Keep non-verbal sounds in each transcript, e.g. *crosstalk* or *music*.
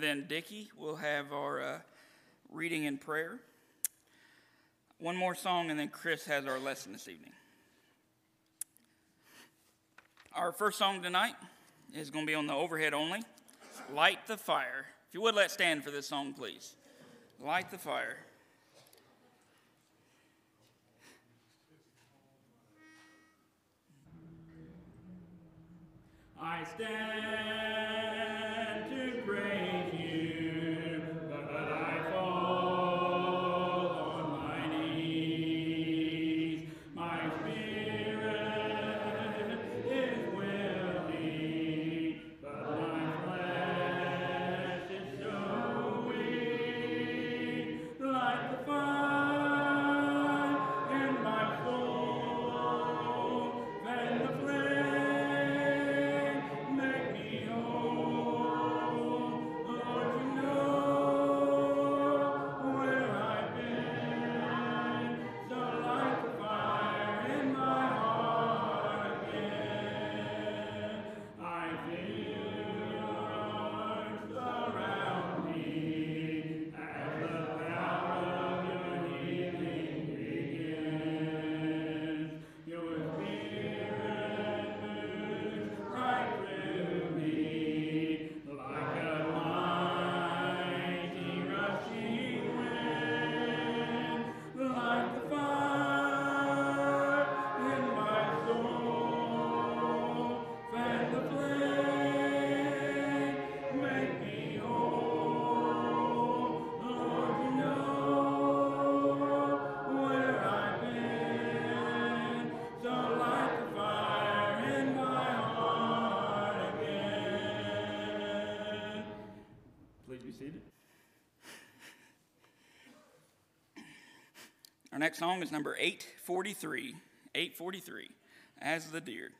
Then Dickie will have our uh, reading and prayer. One more song, and then Chris has our lesson this evening. Our first song tonight is going to be on the overhead only Light the Fire. If you would, let's stand for this song, please. Light the Fire. I stand Our next song is number 843. 843, As the Deer.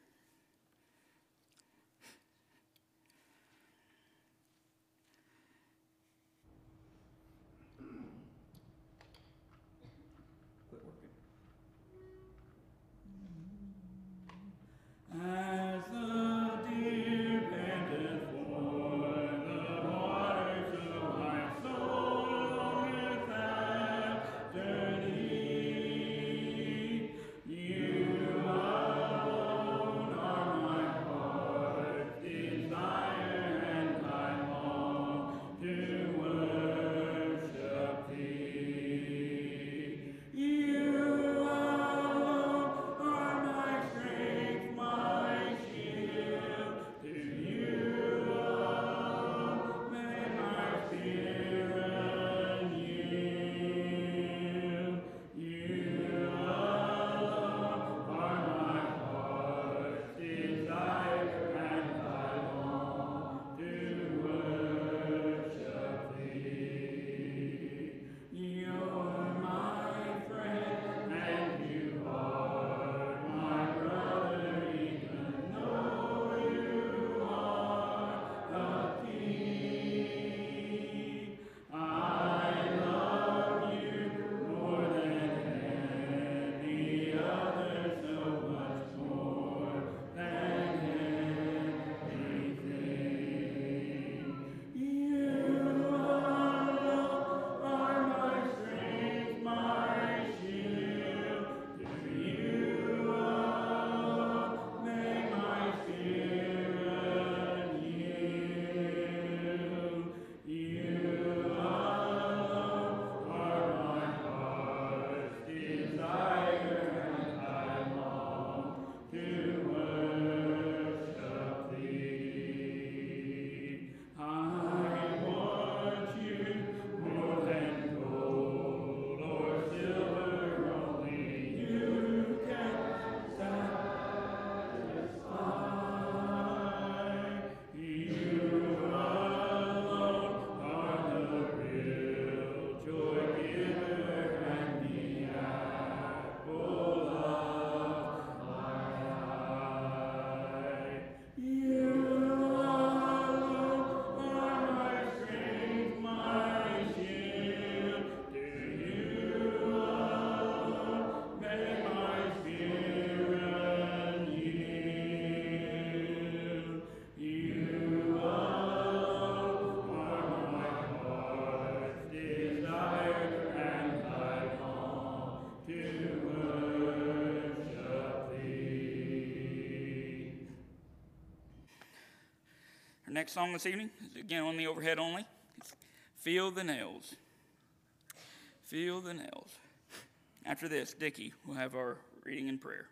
Next song this evening is again on the overhead only. It's Feel the Nails. Feel the Nails. After this, Dickie will have our reading and prayer.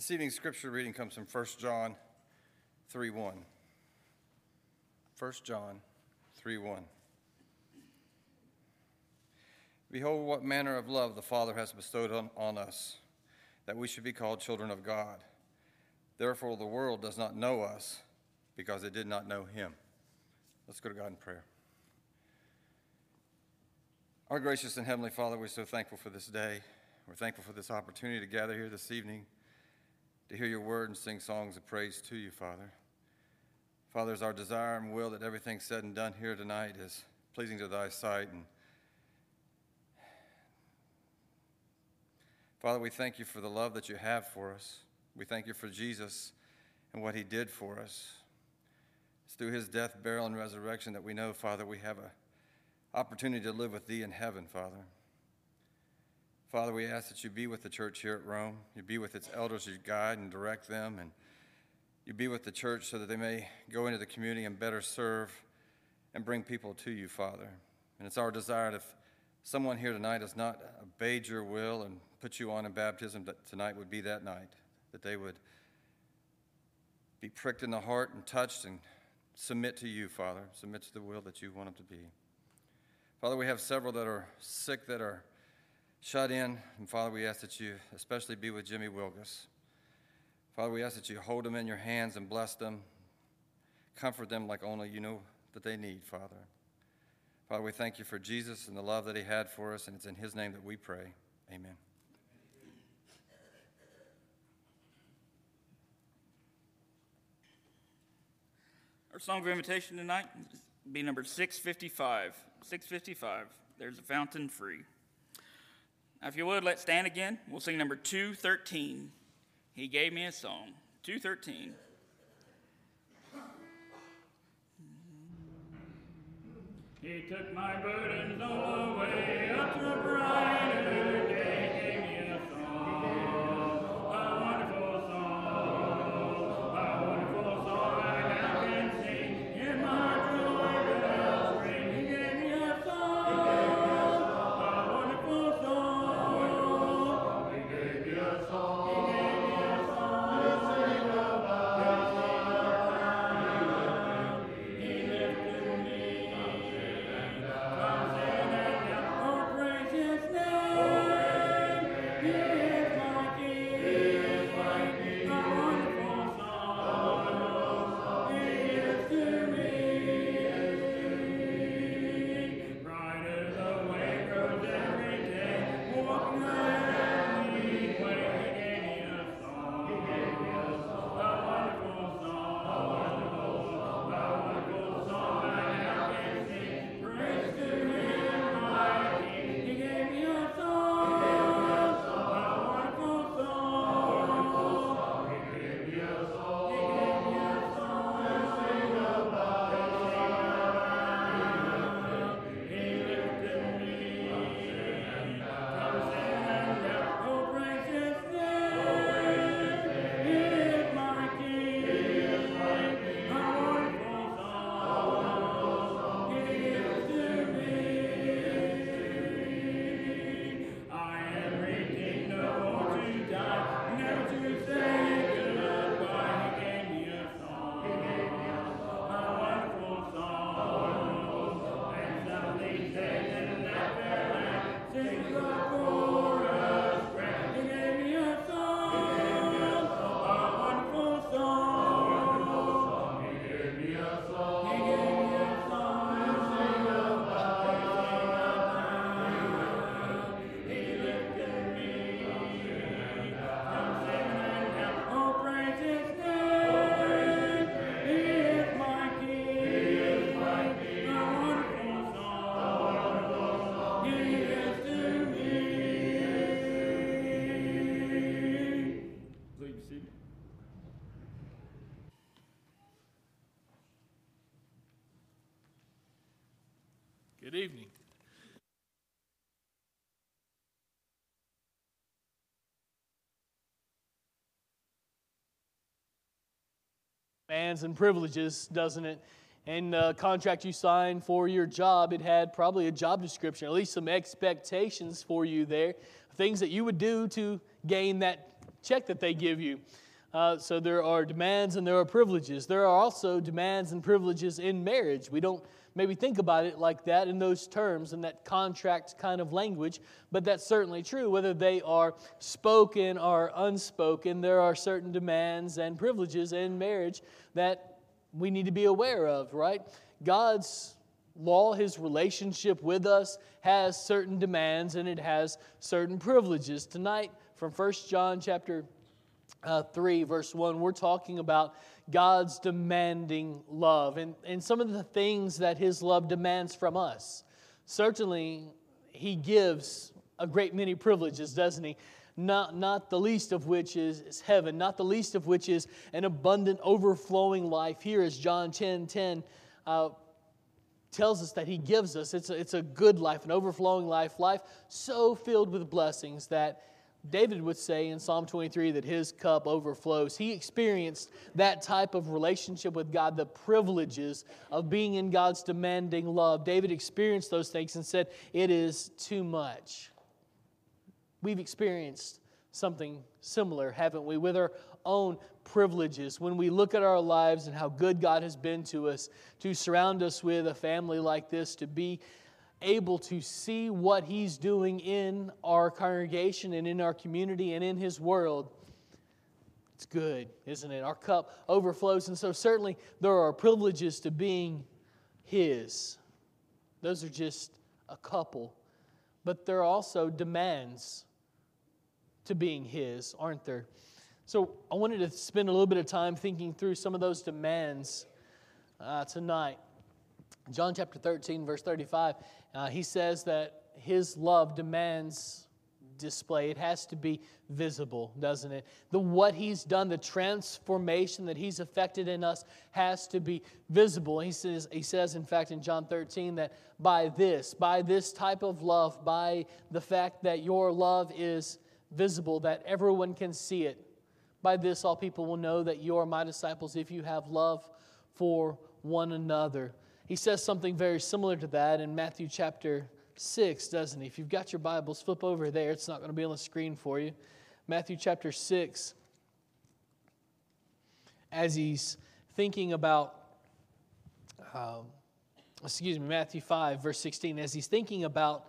This evening's scripture reading comes from 1 John 3 1. 1 John 3 1. Behold, what manner of love the Father has bestowed on, on us, that we should be called children of God. Therefore, the world does not know us because it did not know Him. Let's go to God in prayer. Our gracious and Heavenly Father, we're so thankful for this day. We're thankful for this opportunity to gather here this evening to hear your word and sing songs of praise to you, Father. Father, it's our desire and will that everything said and done here tonight is pleasing to thy sight. And Father, we thank you for the love that you have for us. We thank you for Jesus and what he did for us. It's through his death, burial, and resurrection that we know, Father, we have an opportunity to live with thee in heaven, Father. Father, we ask that you be with the church here at Rome. You be with its elders, you guide and direct them, and you be with the church so that they may go into the community and better serve and bring people to you, Father. And it's our desire that if someone here tonight has not obeyed your will and put you on in baptism, that tonight would be that night, that they would be pricked in the heart and touched and submit to you, Father, submit to the will that you want them to be. Father, we have several that are sick that are shut in. And Father, we ask that you especially be with Jimmy Wilgus. Father, we ask that you hold them in your hands and bless them, comfort them like only you know that they need, Father. Father, we thank you for Jesus and the love that he had for us, and it's in his name that we pray. Amen. Our song of invitation tonight be number 655. 655. There's a fountain free. Now, if you would, let's stand again. We'll sing number 213. He gave me a song. 213. He took my burdens all away up to brighter And privileges, doesn't it? And uh, contract you signed for your job, it had probably a job description, at least some expectations for you there, things that you would do to gain that check that they give you. Uh, so there are demands and there are privileges. There are also demands and privileges in marriage. We don't maybe think about it like that in those terms and that contract kind of language, but that's certainly true. Whether they are spoken or unspoken, there are certain demands and privileges in marriage that we need to be aware of, right? God's law, his relationship with us, has certain demands and it has certain privileges. Tonight, from 1 John chapter uh, 3, verse 1, we're talking about God's demanding love and, and some of the things that His love demands from us. Certainly, He gives a great many privileges, doesn't He? Not, not the least of which is, is heaven, not the least of which is an abundant, overflowing life. Here, as John 10 10 uh, tells us that He gives us, it's a, it's a good life, an overflowing life, life so filled with blessings that David would say in Psalm 23 that his cup overflows. He experienced that type of relationship with God, the privileges of being in God's demanding love. David experienced those things and said, It is too much. We've experienced something similar, haven't we, with our own privileges. When we look at our lives and how good God has been to us, to surround us with a family like this, to be able to see what He's doing in our congregation and in our community and in His world, it's good, isn't it? Our cup overflows. And so, certainly, there are privileges to being His. Those are just a couple. But there are also demands to being His, aren't there? So, I wanted to spend a little bit of time thinking through some of those demands uh, tonight. John chapter 13, verse 35, uh, he says that his love demands display. It has to be visible, doesn't it? The what he's done, the transformation that he's effected in us has to be visible. He says, he says, in fact, in John 13, that by this, by this type of love, by the fact that your love is visible, that everyone can see it, by this all people will know that you are my disciples if you have love for one another. He says something very similar to that in Matthew chapter 6, doesn't he? If you've got your Bibles, flip over there. It's not going to be on the screen for you. Matthew chapter 6, as he's thinking about, um, excuse me, Matthew 5, verse 16, as he's thinking about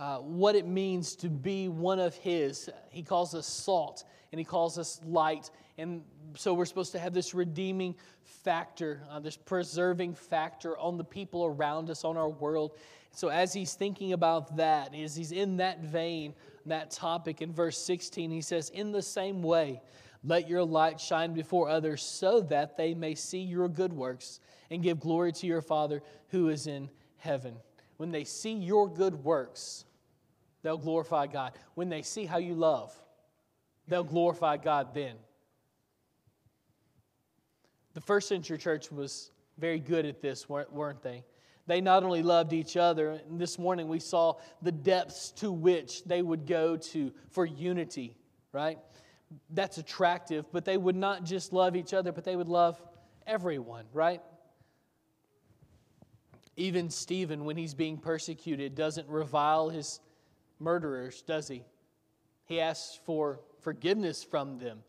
uh, what it means to be one of his, he calls us salt and he calls us light. And so we're supposed to have this redeeming factor, uh, this preserving factor on the people around us, on our world. So as he's thinking about that, as he's in that vein, that topic in verse 16, he says, In the same way, let your light shine before others so that they may see your good works and give glory to your Father who is in heaven. When they see your good works, they'll glorify God. When they see how you love, they'll glorify God then. The first century church was very good at this, weren't they? They not only loved each other, and this morning we saw the depths to which they would go to for unity, right? That's attractive, but they would not just love each other, but they would love everyone, right? Even Stephen, when he's being persecuted, doesn't revile his murderers, does he? He asks for forgiveness from them.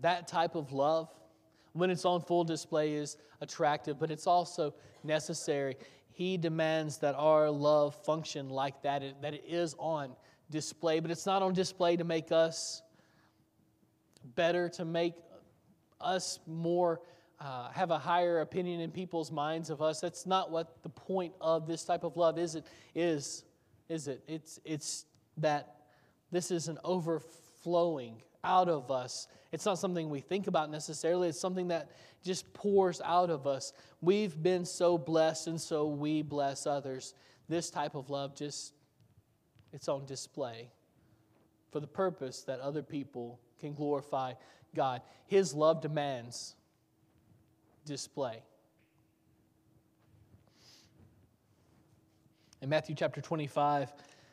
That type of love, when it's on full display, is attractive, but it's also necessary. He demands that our love function like that, that it is on display, but it's not on display to make us better, to make us more, uh, have a higher opinion in people's minds of us. That's not what the point of this type of love is. It is, is it? It's, it's that this is an overflowing out of us. It's not something we think about necessarily, it's something that just pours out of us. We've been so blessed, and so we bless others. This type of love just, it's on display for the purpose that other people can glorify God. His love demands display. In Matthew chapter 25,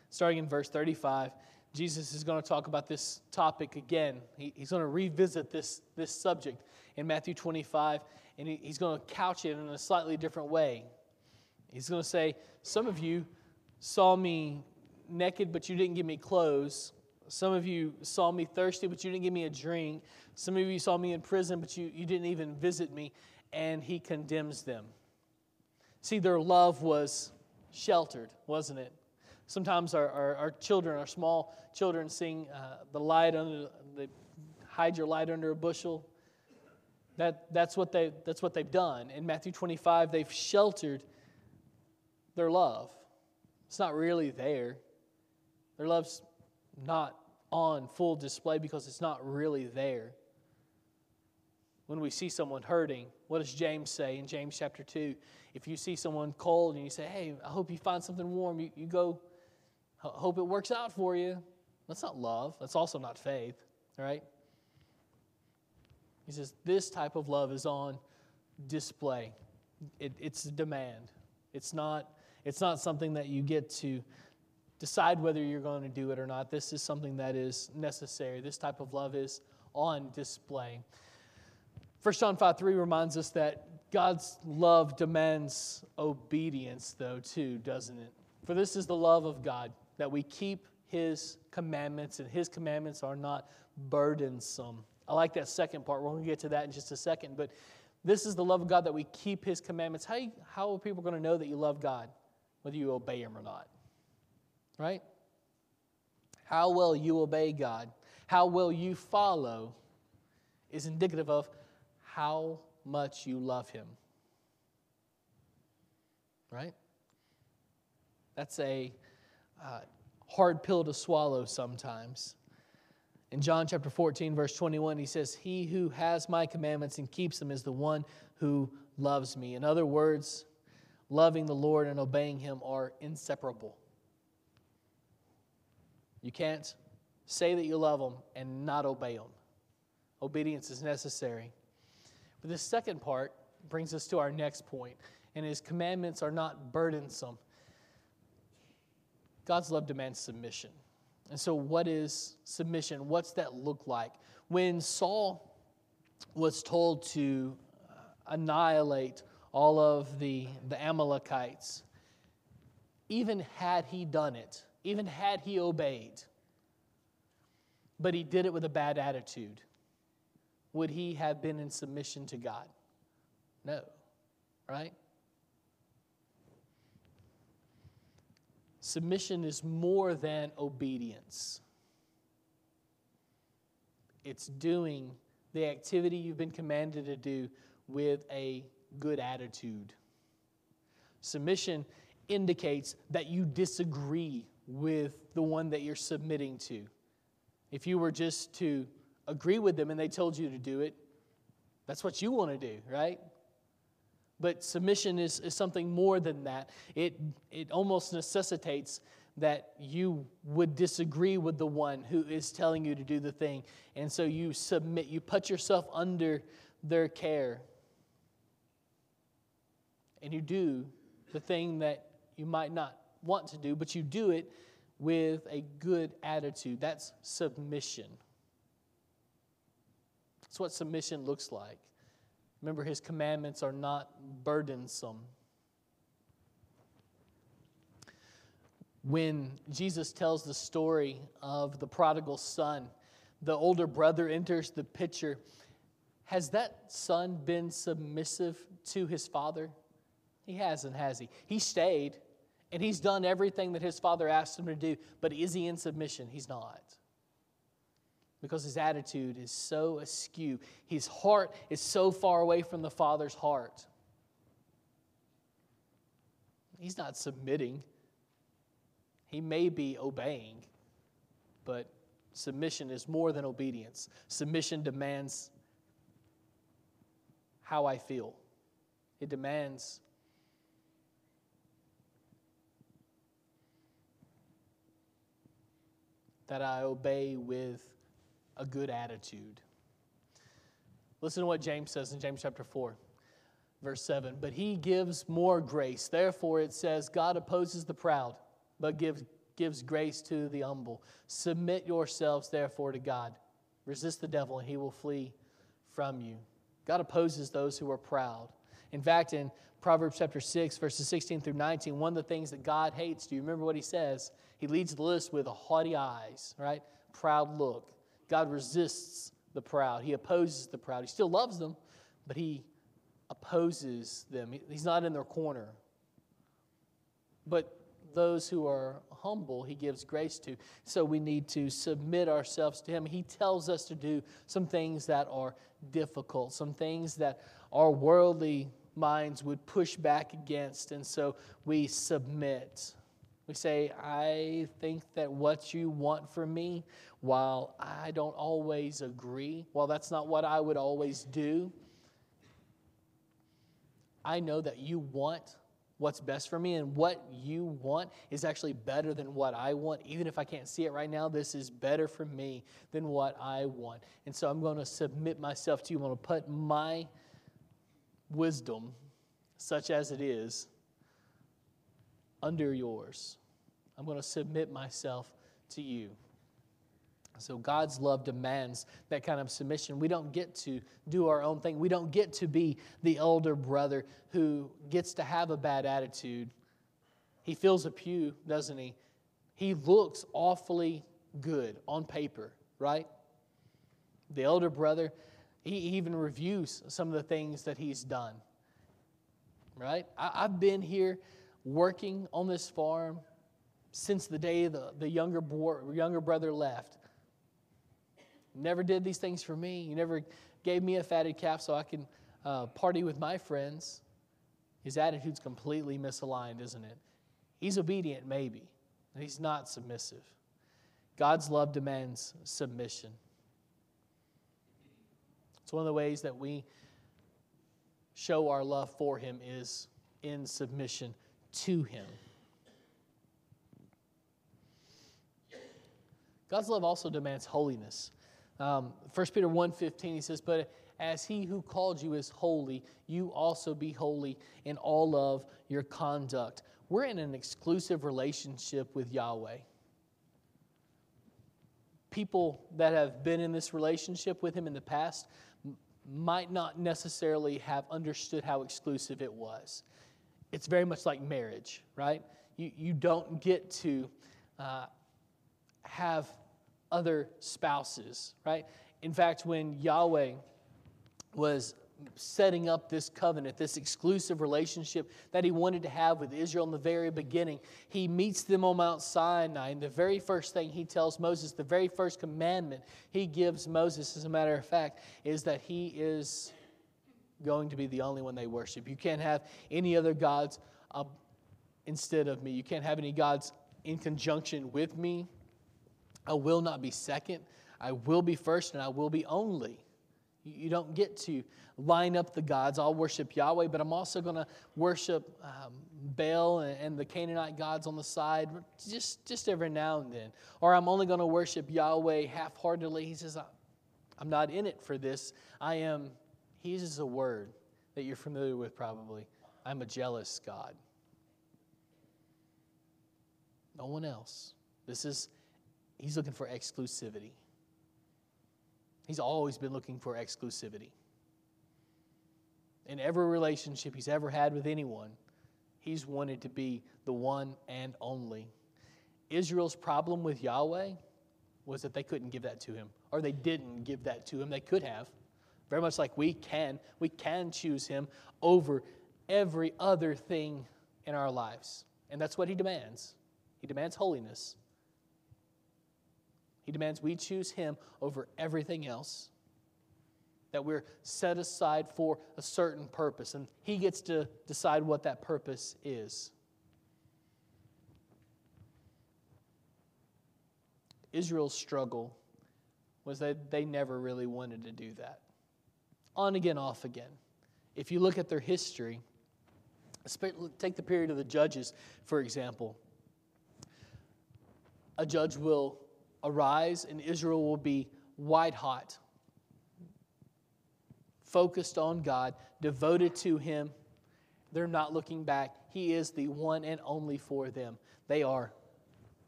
starting in verse 35, Jesus is going to talk about this topic again. He, he's going to revisit this, this subject in Matthew 25, and he, he's going to couch it in a slightly different way. He's going to say, Some of you saw me naked, but you didn't give me clothes. Some of you saw me thirsty, but you didn't give me a drink. Some of you saw me in prison, but you, you didn't even visit me. And he condemns them. See, their love was sheltered, wasn't it? Sometimes our, our, our children, our small children, sing uh, the light under, they hide your light under a bushel. That, that's, what they, that's what they've done. In Matthew 25, they've sheltered their love. It's not really there. Their love's not on full display because it's not really there. When we see someone hurting, what does James say in James chapter 2? If you see someone cold and you say, Hey, I hope you find something warm, you, you go, hope it works out for you. That's not love. That's also not faith, right? He says, This type of love is on display. It, it's a demand. It's not, it's not something that you get to decide whether you're going to do it or not. This is something that is necessary. This type of love is on display. 1 John 5 3 reminds us that God's love demands obedience, though, too, doesn't it? For this is the love of God, that we keep his commandments, and his commandments are not burdensome. I like that second part. We're going to get to that in just a second. But this is the love of God that we keep his commandments. How, how are people going to know that you love God? Whether you obey him or not right? How well you obey God, how well you follow, is indicative of how much you love Him. Right? That's a uh, hard pill to swallow sometimes. In John chapter 14, verse 21, he says, He who has my commandments and keeps them is the one who loves me. In other words, loving the Lord and obeying him are inseparable. You can't say that you love them and not obey them. Obedience is necessary. But this second part brings us to our next point, and his commandments are not burdensome. God's love demands submission. And so, what is submission? What's that look like? When Saul was told to uh, annihilate all of the, the Amalekites, even had he done it, even had he obeyed. But he did it with a bad attitude. Would he have been in submission to God? No, right? Submission is more than obedience. It's doing the activity you've been commanded to do with a good attitude. Submission indicates that you disagree with the one that you're submitting to. If you were just to agree with them and they told you to do it, that's what you want to do, right? But submission is, is something more than that. It, it almost necessitates that you would disagree with the one who is telling you to do the thing. And so you submit, you put yourself under their care. And you do the thing that you might not want to do, but you do it with a good attitude. That's submission. That's what submission looks like. Remember, his commandments are not burdensome. When Jesus tells the story of the prodigal son, the older brother enters the picture. Has that son been submissive to his father? He hasn't, has he? He stayed, and he's done everything that his father asked him to do, but is he in submission? He's not. Because his attitude is so askew, his heart is so far away from the father's heart. He's not submitting. He may be obeying, but submission is more than obedience. Submission demands how I feel, it demands that I obey with a good attitude. Listen to what James says in James chapter 4. verse 7. But he gives more grace. Therefore, it says, God opposes the proud, but gives, gives grace to the humble. Submit yourselves, therefore, to God. Resist the devil, and he will flee from you. God opposes those who are proud. In fact, in Proverbs chapter 6, verses 16 through 19, one of the things that God hates, do you remember what he says? He leads the list with haughty eyes, right? Proud look. God resists the proud. He opposes the proud. He still loves them, but he opposes them. He's not in their corner. But those who are humble, he gives grace to. So we need to submit ourselves to him. He tells us to do some things that are difficult, some things that our worldly minds would push back against. And so we submit. We say, I think that what you want from me, while I don't always agree, while that's not what I would always do, I know that you want what's best for me, and what you want is actually better than what I want. Even if I can't see it right now, this is better for me than what I want. And so I'm going to submit myself to you. I'm going to put my wisdom, such as it is, under yours. I'm going to submit myself to you. So God's love demands that kind of submission. We don't get to do our own thing. We don't get to be the elder brother who gets to have a bad attitude. He fills a pew, doesn't he? He looks awfully good on paper, right? The elder brother, he even reviews some of the things that he's done, right? I, have been here working on this farm since the day the, the younger, boy, younger brother left. Never did these things for me. You never gave me a fatted calf so I can uh, party with my friends. His attitude's completely misaligned, isn't it? He's obedient, maybe. but He's not submissive. God's love demands submission. It's one of the ways that we show our love for Him is in submission to Him. God's love also demands holiness. Um, 1 Peter 1.15, he says, But as he who called you is holy, you also be holy in all of your conduct. We're in an exclusive relationship with Yahweh. People that have been in this relationship with him in the past might not necessarily have understood how exclusive it was. It's very much like marriage, right? You, you don't get to uh, have other spouses, right? In fact, when Yahweh was setting up this covenant, this exclusive relationship that he wanted to have with Israel in the very beginning. He meets them on Mount Sinai, and the very first thing he tells Moses, the very first commandment he gives Moses, as a matter of fact, is that he is going to be the only one they worship. You can't have any other gods uh, instead of me. You can't have any gods in conjunction with me. I will not be second. I will be first, and I will be only. You don't get to line up the gods. I'll worship Yahweh, but I'm also going to worship um, Baal and, and, the Canaanite gods on the side, just, just every now and then. Or I'm only going to worship Yahweh half heartedly. He says, I'm not in it for this. I am, he uses a word that you're familiar with probably. I'm a jealous God. No one else. This is He's looking for exclusivity. He's always been looking for exclusivity. In every relationship he's ever had with anyone, he's wanted to be the one and only. Israel's problem with Yahweh was that they couldn't give that to him, or they didn't give that to him. They could have. Very much like we can. We can choose him over every other thing in our lives. And that's what he demands. He demands holiness. He demands we choose Him over everything else, that we're set aside for a certain purpose, and He gets to decide what that purpose is. Israel's struggle was that they never really wanted to do that. On again, off again. If you look at their history, take the period of the judges, for example. A judge will arise, and Israel will be white hot focused on God, devoted to Him. They're not looking back. He is the one and only for them. They are,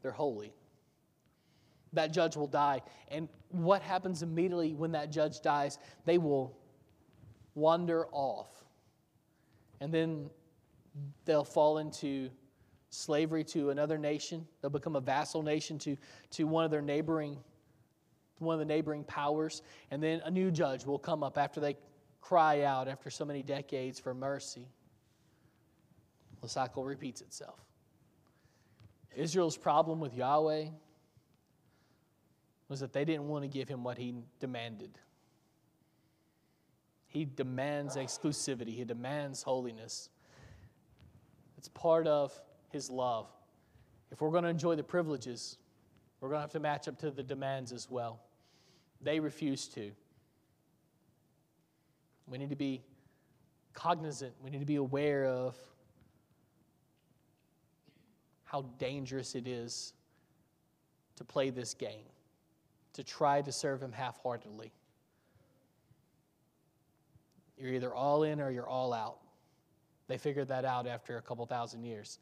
they're holy. That judge will die. And what happens immediately when that judge dies? They will wander off. And then they'll fall into slavery to another nation. They'll become a vassal nation to, to one of their neighboring, one of the neighboring powers. And then a new judge will come up after they cry out after so many decades for mercy. The cycle repeats itself. Israel's problem with Yahweh was that they didn't want to give him what he demanded. He demands exclusivity, he demands holiness. It's part of his love. If we're going to enjoy the privileges, we're going to have to match up to the demands as well. They refuse to. We need to be cognizant, we need to be aware of how dangerous it is to play this game, to try to serve Him half heartedly. You're either all in or you're all out. They figured that out after a couple thousand years.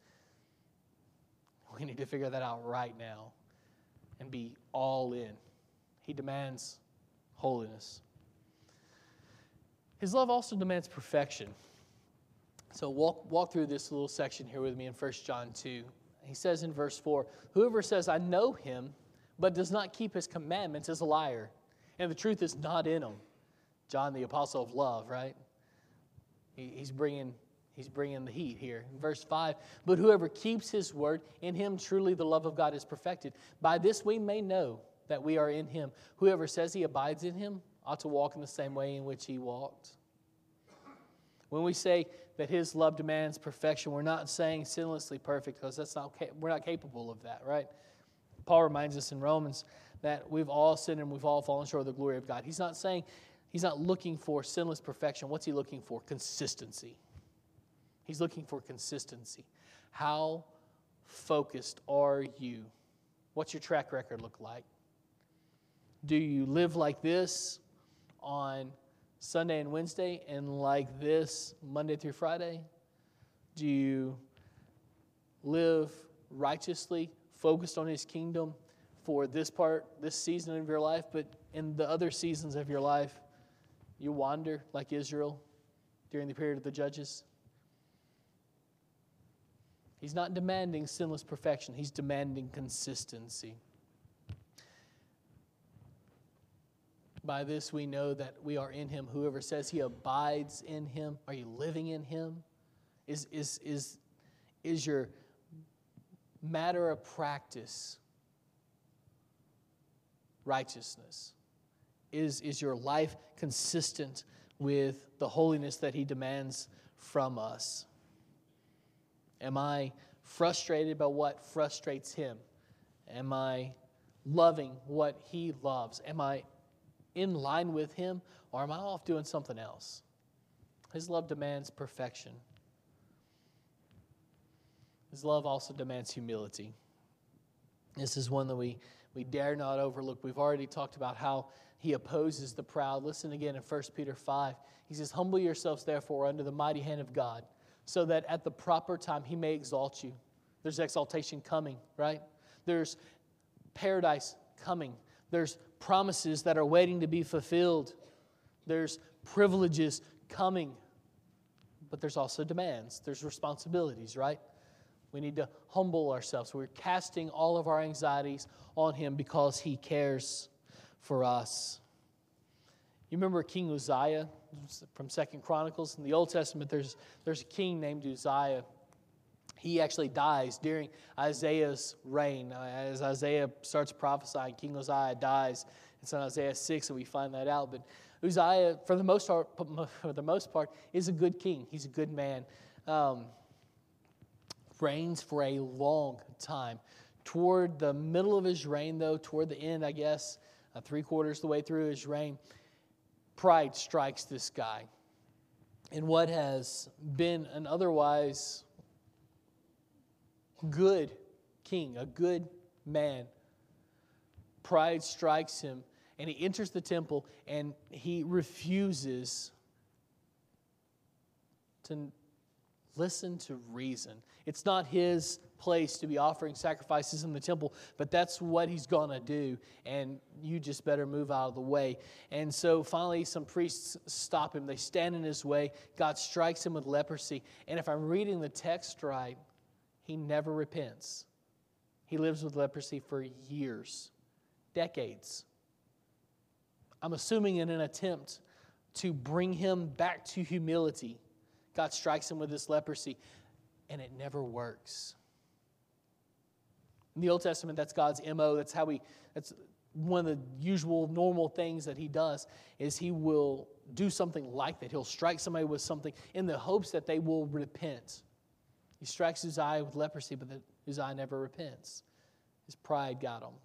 We need to figure that out right now and be all in. He demands holiness. His love also demands perfection. So walk, walk through this little section here with me in 1 John 2. He says in verse 4 Whoever says, I know him, but does not keep his commandments is a liar, and the truth is not in him. John, the apostle of love, right? He, he's bringing He's bringing the heat here. Verse 5, but whoever keeps his word, in him truly the love of God is perfected. By this we may know that we are in him. Whoever says he abides in him ought to walk in the same way in which he walked. When we say that his love demands perfection, we're not saying sinlessly perfect because that's not we're not capable of that, right? Paul reminds us in Romans that we've all sinned and we've all fallen short of the glory of God. He's not saying he's not looking for sinless perfection. What's he looking for? Consistency. He's looking for consistency. How focused are you? What's your track record look like? Do you live like this on Sunday and Wednesday and like this Monday through Friday? Do you live righteously, focused on His kingdom for this part, this season of your life, but in the other seasons of your life, you wander like Israel during the period of the judges? He's not demanding sinless perfection, he's demanding consistency. By this we know that we are in him. Whoever says he abides in him, are you living in him? Is, is, is, is your matter of practice righteousness? Is, is your life consistent with the holiness that he demands from us? Am I frustrated by what frustrates him? Am I loving what he loves? Am I in line with him or am I off doing something else? His love demands perfection. His love also demands humility. This is one that we, we dare not overlook. We've already talked about how he opposes the proud. Listen again in 1 Peter 5. He says, Humble yourselves, therefore, under the mighty hand of God so that at the proper time he may exalt you. There's exaltation coming, right? There's paradise coming. There's promises that are waiting to be fulfilled. There's privileges coming. But there's also demands, there's responsibilities, right? We need to humble ourselves. We're casting all of our anxieties on him because he cares for us. You remember King Uzziah from Second Chronicles? In the Old Testament, there's, there's a king named Uzziah. He actually dies during Isaiah's reign. Uh, as Isaiah starts prophesying, King Uzziah dies. It's in Isaiah 6 and we find that out. But Uzziah, for the most part, *laughs* for the most part is a good king. He's a good man. Um, reigns for a long time. Toward the middle of his reign, though, toward the end, I guess, uh, three quarters the way through his reign, pride strikes this guy. And what has been an otherwise good king, a good man, pride strikes him and he enters the temple and he refuses to listen to reason. It's not his place to be offering sacrifices in the temple, but that's what he's going to do, and you just better move out of the way. And so finally, some priests stop him. They stand in his way. God strikes him with leprosy. And if I'm reading the text right, he never repents. He lives with leprosy for years, decades. I'm assuming in an attempt to bring him back to humility. God strikes him with this leprosy, and it never works. In the Old Testament, that's God's MO. That's how he, that's one of the usual normal things that he does is he will do something like that. He'll strike somebody with something in the hopes that they will repent. He strikes Uzziah with leprosy, but the, Uzziah never repents. His pride got him.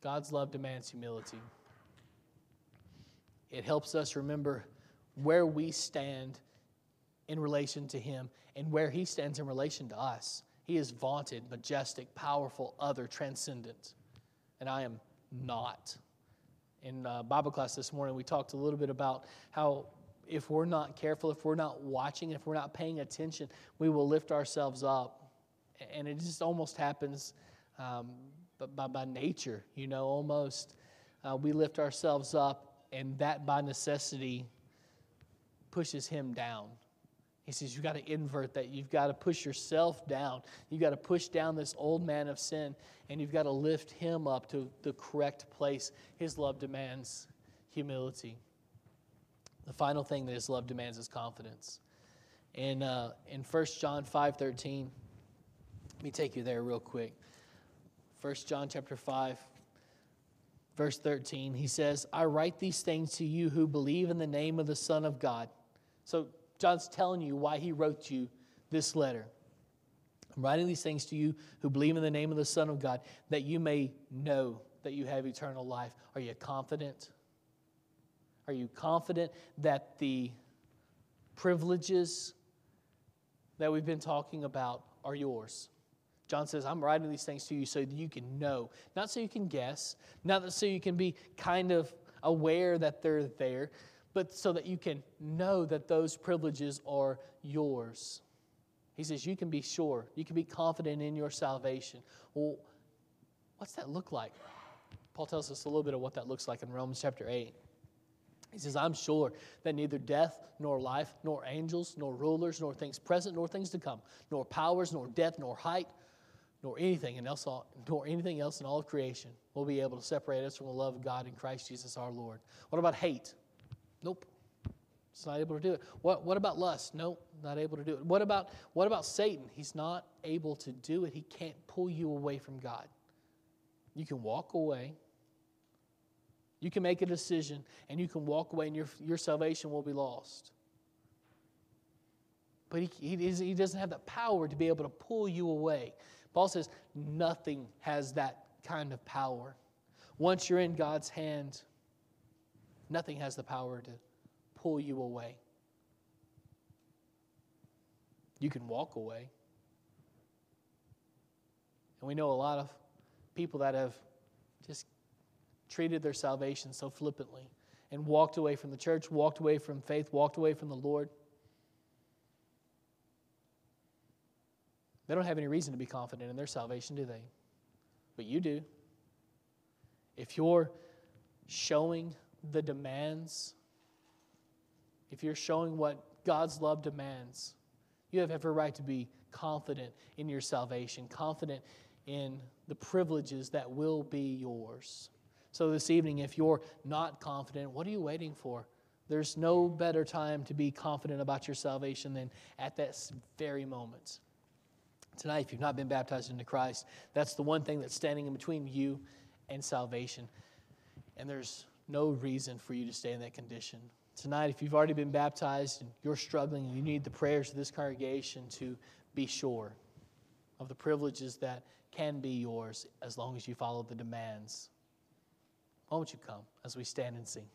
God's love demands humility. It helps us remember where we stand in relation to Him and where He stands in relation to us. He is vaunted, majestic, powerful, other, transcendent. And I am not. In uh, Bible class this morning, we talked a little bit about how if we're not careful, if we're not watching, if we're not paying attention, we will lift ourselves up. And it just almost happens um, by, by nature, you know, almost. Uh, we lift ourselves up, and that by necessity pushes him down. He says, You've got to invert that. You've got to push yourself down. You've got to push down this old man of sin, and you've got to lift him up to the correct place. His love demands humility. The final thing that his love demands is confidence. In, uh, in 1 John 5 13, let me take you there real quick. 1 John chapter 5, verse 13, he says, I write these things to you who believe in the name of the Son of God. So John's telling you why he wrote you this letter. I'm writing these things to you who believe in the name of the Son of God, that you may know that you have eternal life. Are you confident? Are you confident that the privileges that we've been talking about are yours? John says, I'm writing these things to you so that you can know, not so you can guess, not so you can be kind of aware that they're there, but so that you can know that those privileges are yours. He says, You can be sure, you can be confident in your salvation. Well, what's that look like? Paul tells us a little bit of what that looks like in Romans chapter 8. He says, I'm sure that neither death, nor life, nor angels, nor rulers, nor things present, nor things to come, nor powers, nor depth, nor height, nor anything and else, nor anything else in all of creation will be able to separate us from the love of God in Christ Jesus our Lord. What about hate? Nope. It's not able to do it. What, what about lust? Nope, not able to do it. What about, what about Satan? He's not able to do it. He can't pull you away from God. You can walk away. You can make a decision and you can walk away and your, your salvation will be lost. But he, he, he doesn't have the power to be able to pull you away. Paul says nothing has that kind of power. Once you're in God's hand, nothing has the power to pull you away. You can walk away. And we know a lot of people that have just treated their salvation so flippantly and walked away from the church, walked away from faith, walked away from the Lord. They don't have any reason to be confident in their salvation, do they? But you do. If you're showing the demands, if you're showing what God's love demands, you have every right to be confident in your salvation, confident in the privileges that will be yours. So, this evening, if you're not confident, what are you waiting for? There's no better time to be confident about your salvation than at this very moment. Tonight, if you've not been baptized into Christ, that's the one thing that's standing in between you and salvation. And there's no reason for you to stay in that condition. Tonight, if you've already been baptized and you're struggling and you need the prayers of this congregation to be sure of the privileges that can be yours as long as you follow the demands, why don't you come as we stand and sing?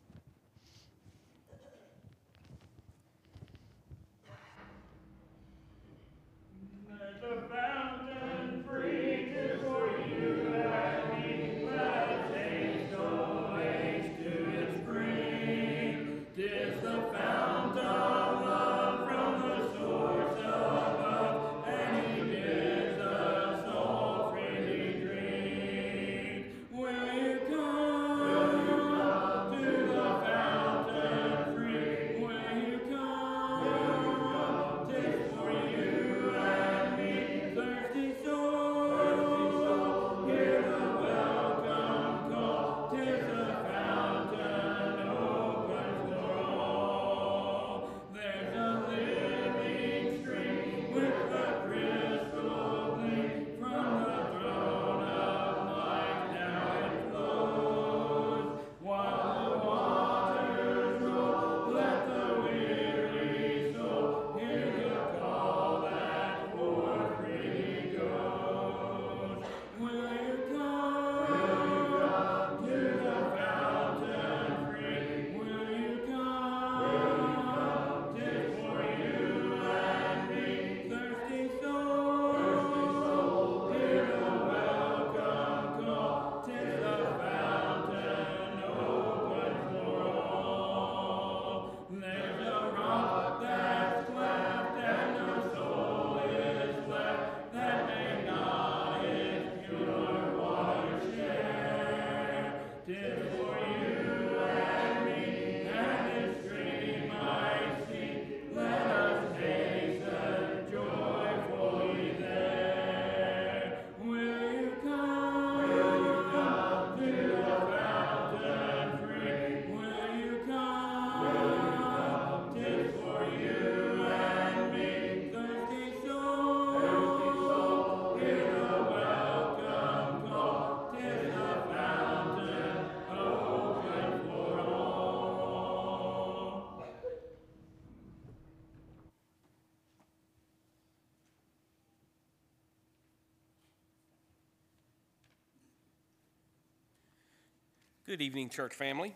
Good evening, church family.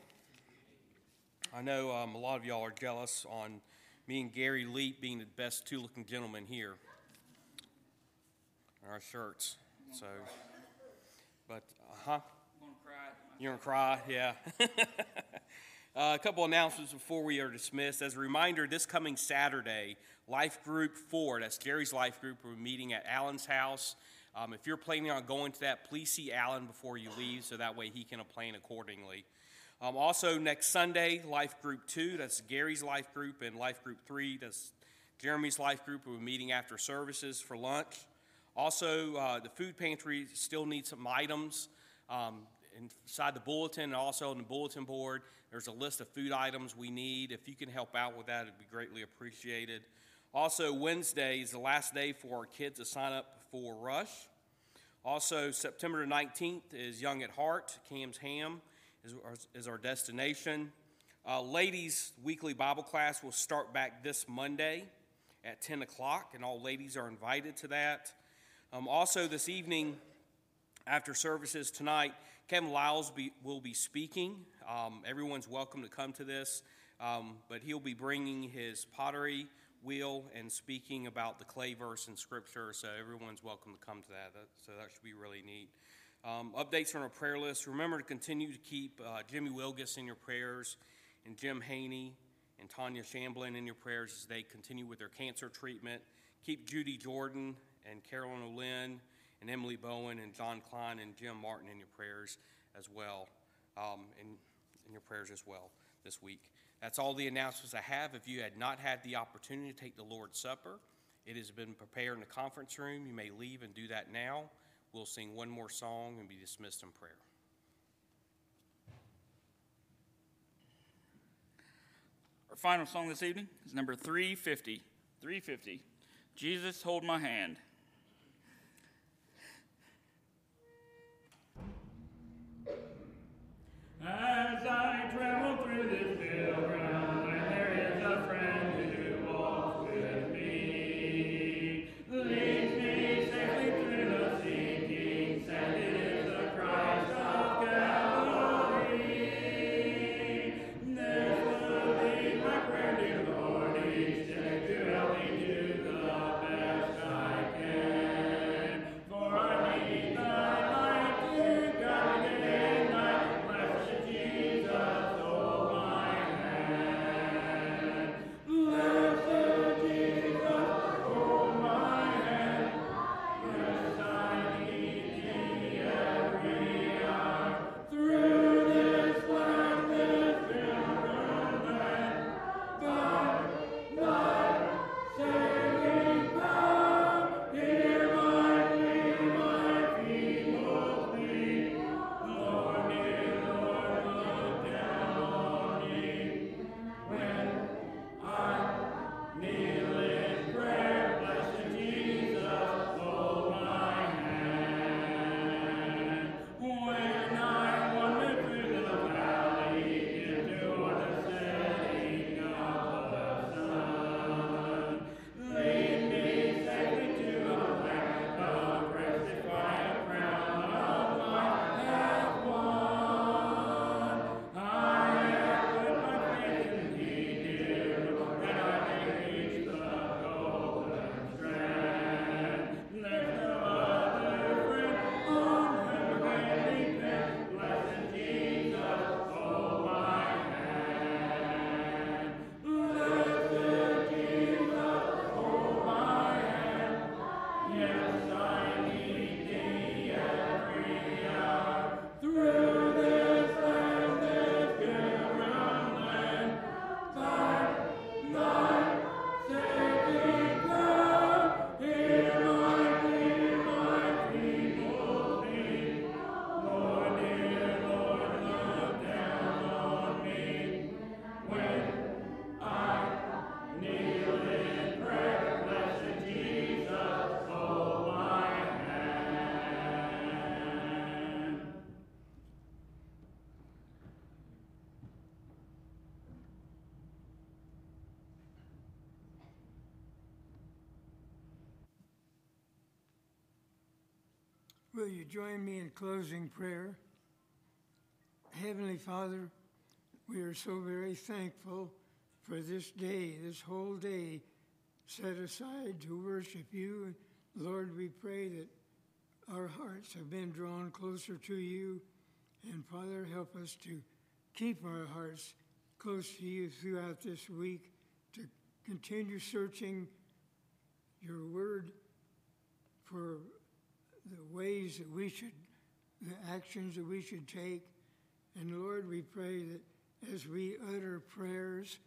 I know um, a lot of y'all are jealous on me and Gary Leet being the best two looking gentlemen here in our shirts. So, but, uh huh. You're gonna cry, yeah. *laughs* uh, a couple announcements before we are dismissed. As a reminder, this coming Saturday, Life Group 4, that's Gary's Life Group, we're meeting at Allen's house. Um, if you're planning on going to that, please see Allen before you leave so that way he can plan accordingly. Um, also, next Sunday, Life Group 2, that's Gary's Life Group, and Life Group 3, that's Jeremy's Life Group. We're meeting after services for lunch. Also, uh, the food pantry still needs some items. Um, inside the bulletin and also on the bulletin board, there's a list of food items we need. If you can help out with that, it'd be greatly appreciated. Also, Wednesday is the last day for our kids to sign up for Rush. Also, September 19th is Young at Heart. Cam's Ham is, is our destination. Uh, ladies' weekly Bible class will start back this Monday at 10 o'clock, and all ladies are invited to that. Um, also, this evening, after services tonight, Kevin Lyles be, will be speaking. Um, everyone's welcome to come to this, um, but he'll be bringing his pottery wheel and speaking about the clay verse in Scripture, so everyone's welcome to come to that. that so that should be really neat. Um, updates on our prayer list. Remember to continue to keep uh, Jimmy Wilgus in your prayers and Jim Haney and Tanya Shamblin in your prayers as they continue with their cancer treatment. Keep Judy Jordan and Carolyn O'Lynn and Emily Bowen and John Klein and Jim Martin in your prayers as well, um, in, in your prayers as well this week. That's all the announcements I have. If you had not had the opportunity to take the Lord's Supper, it has been prepared in the conference room. You may leave and do that now. We'll sing one more song and be dismissed in prayer. Our final song this evening is number 350. 350. Jesus, hold my hand. As I travel Will you join me in closing prayer? Heavenly Father, we are so very thankful for this day, this whole day set aside to worship you. Lord, we pray that our hearts have been drawn closer to you. And Father, help us to keep our hearts close to you throughout this week, to continue searching your word for the ways that we should, the actions that we should take. And Lord, we pray that as we utter prayers,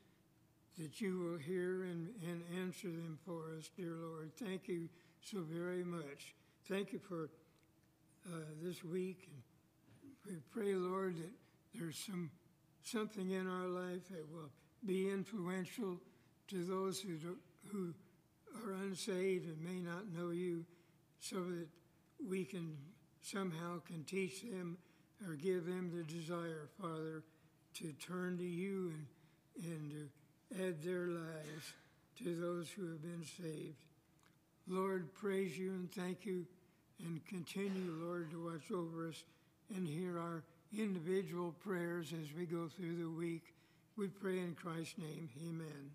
that you will hear and, and answer them for us, dear Lord. Thank you so very much. Thank you for uh, this week. And we pray, Lord, that there's some something in our life that will be influential to those who, do, who are unsaved and may not know you, so that we can somehow can teach them or give them the desire, Father, to turn to you and, and to add their lives to those who have been saved. Lord, praise you and thank you and continue, Lord, to watch over us and hear our individual prayers as we go through the week. We pray in Christ's name. Amen.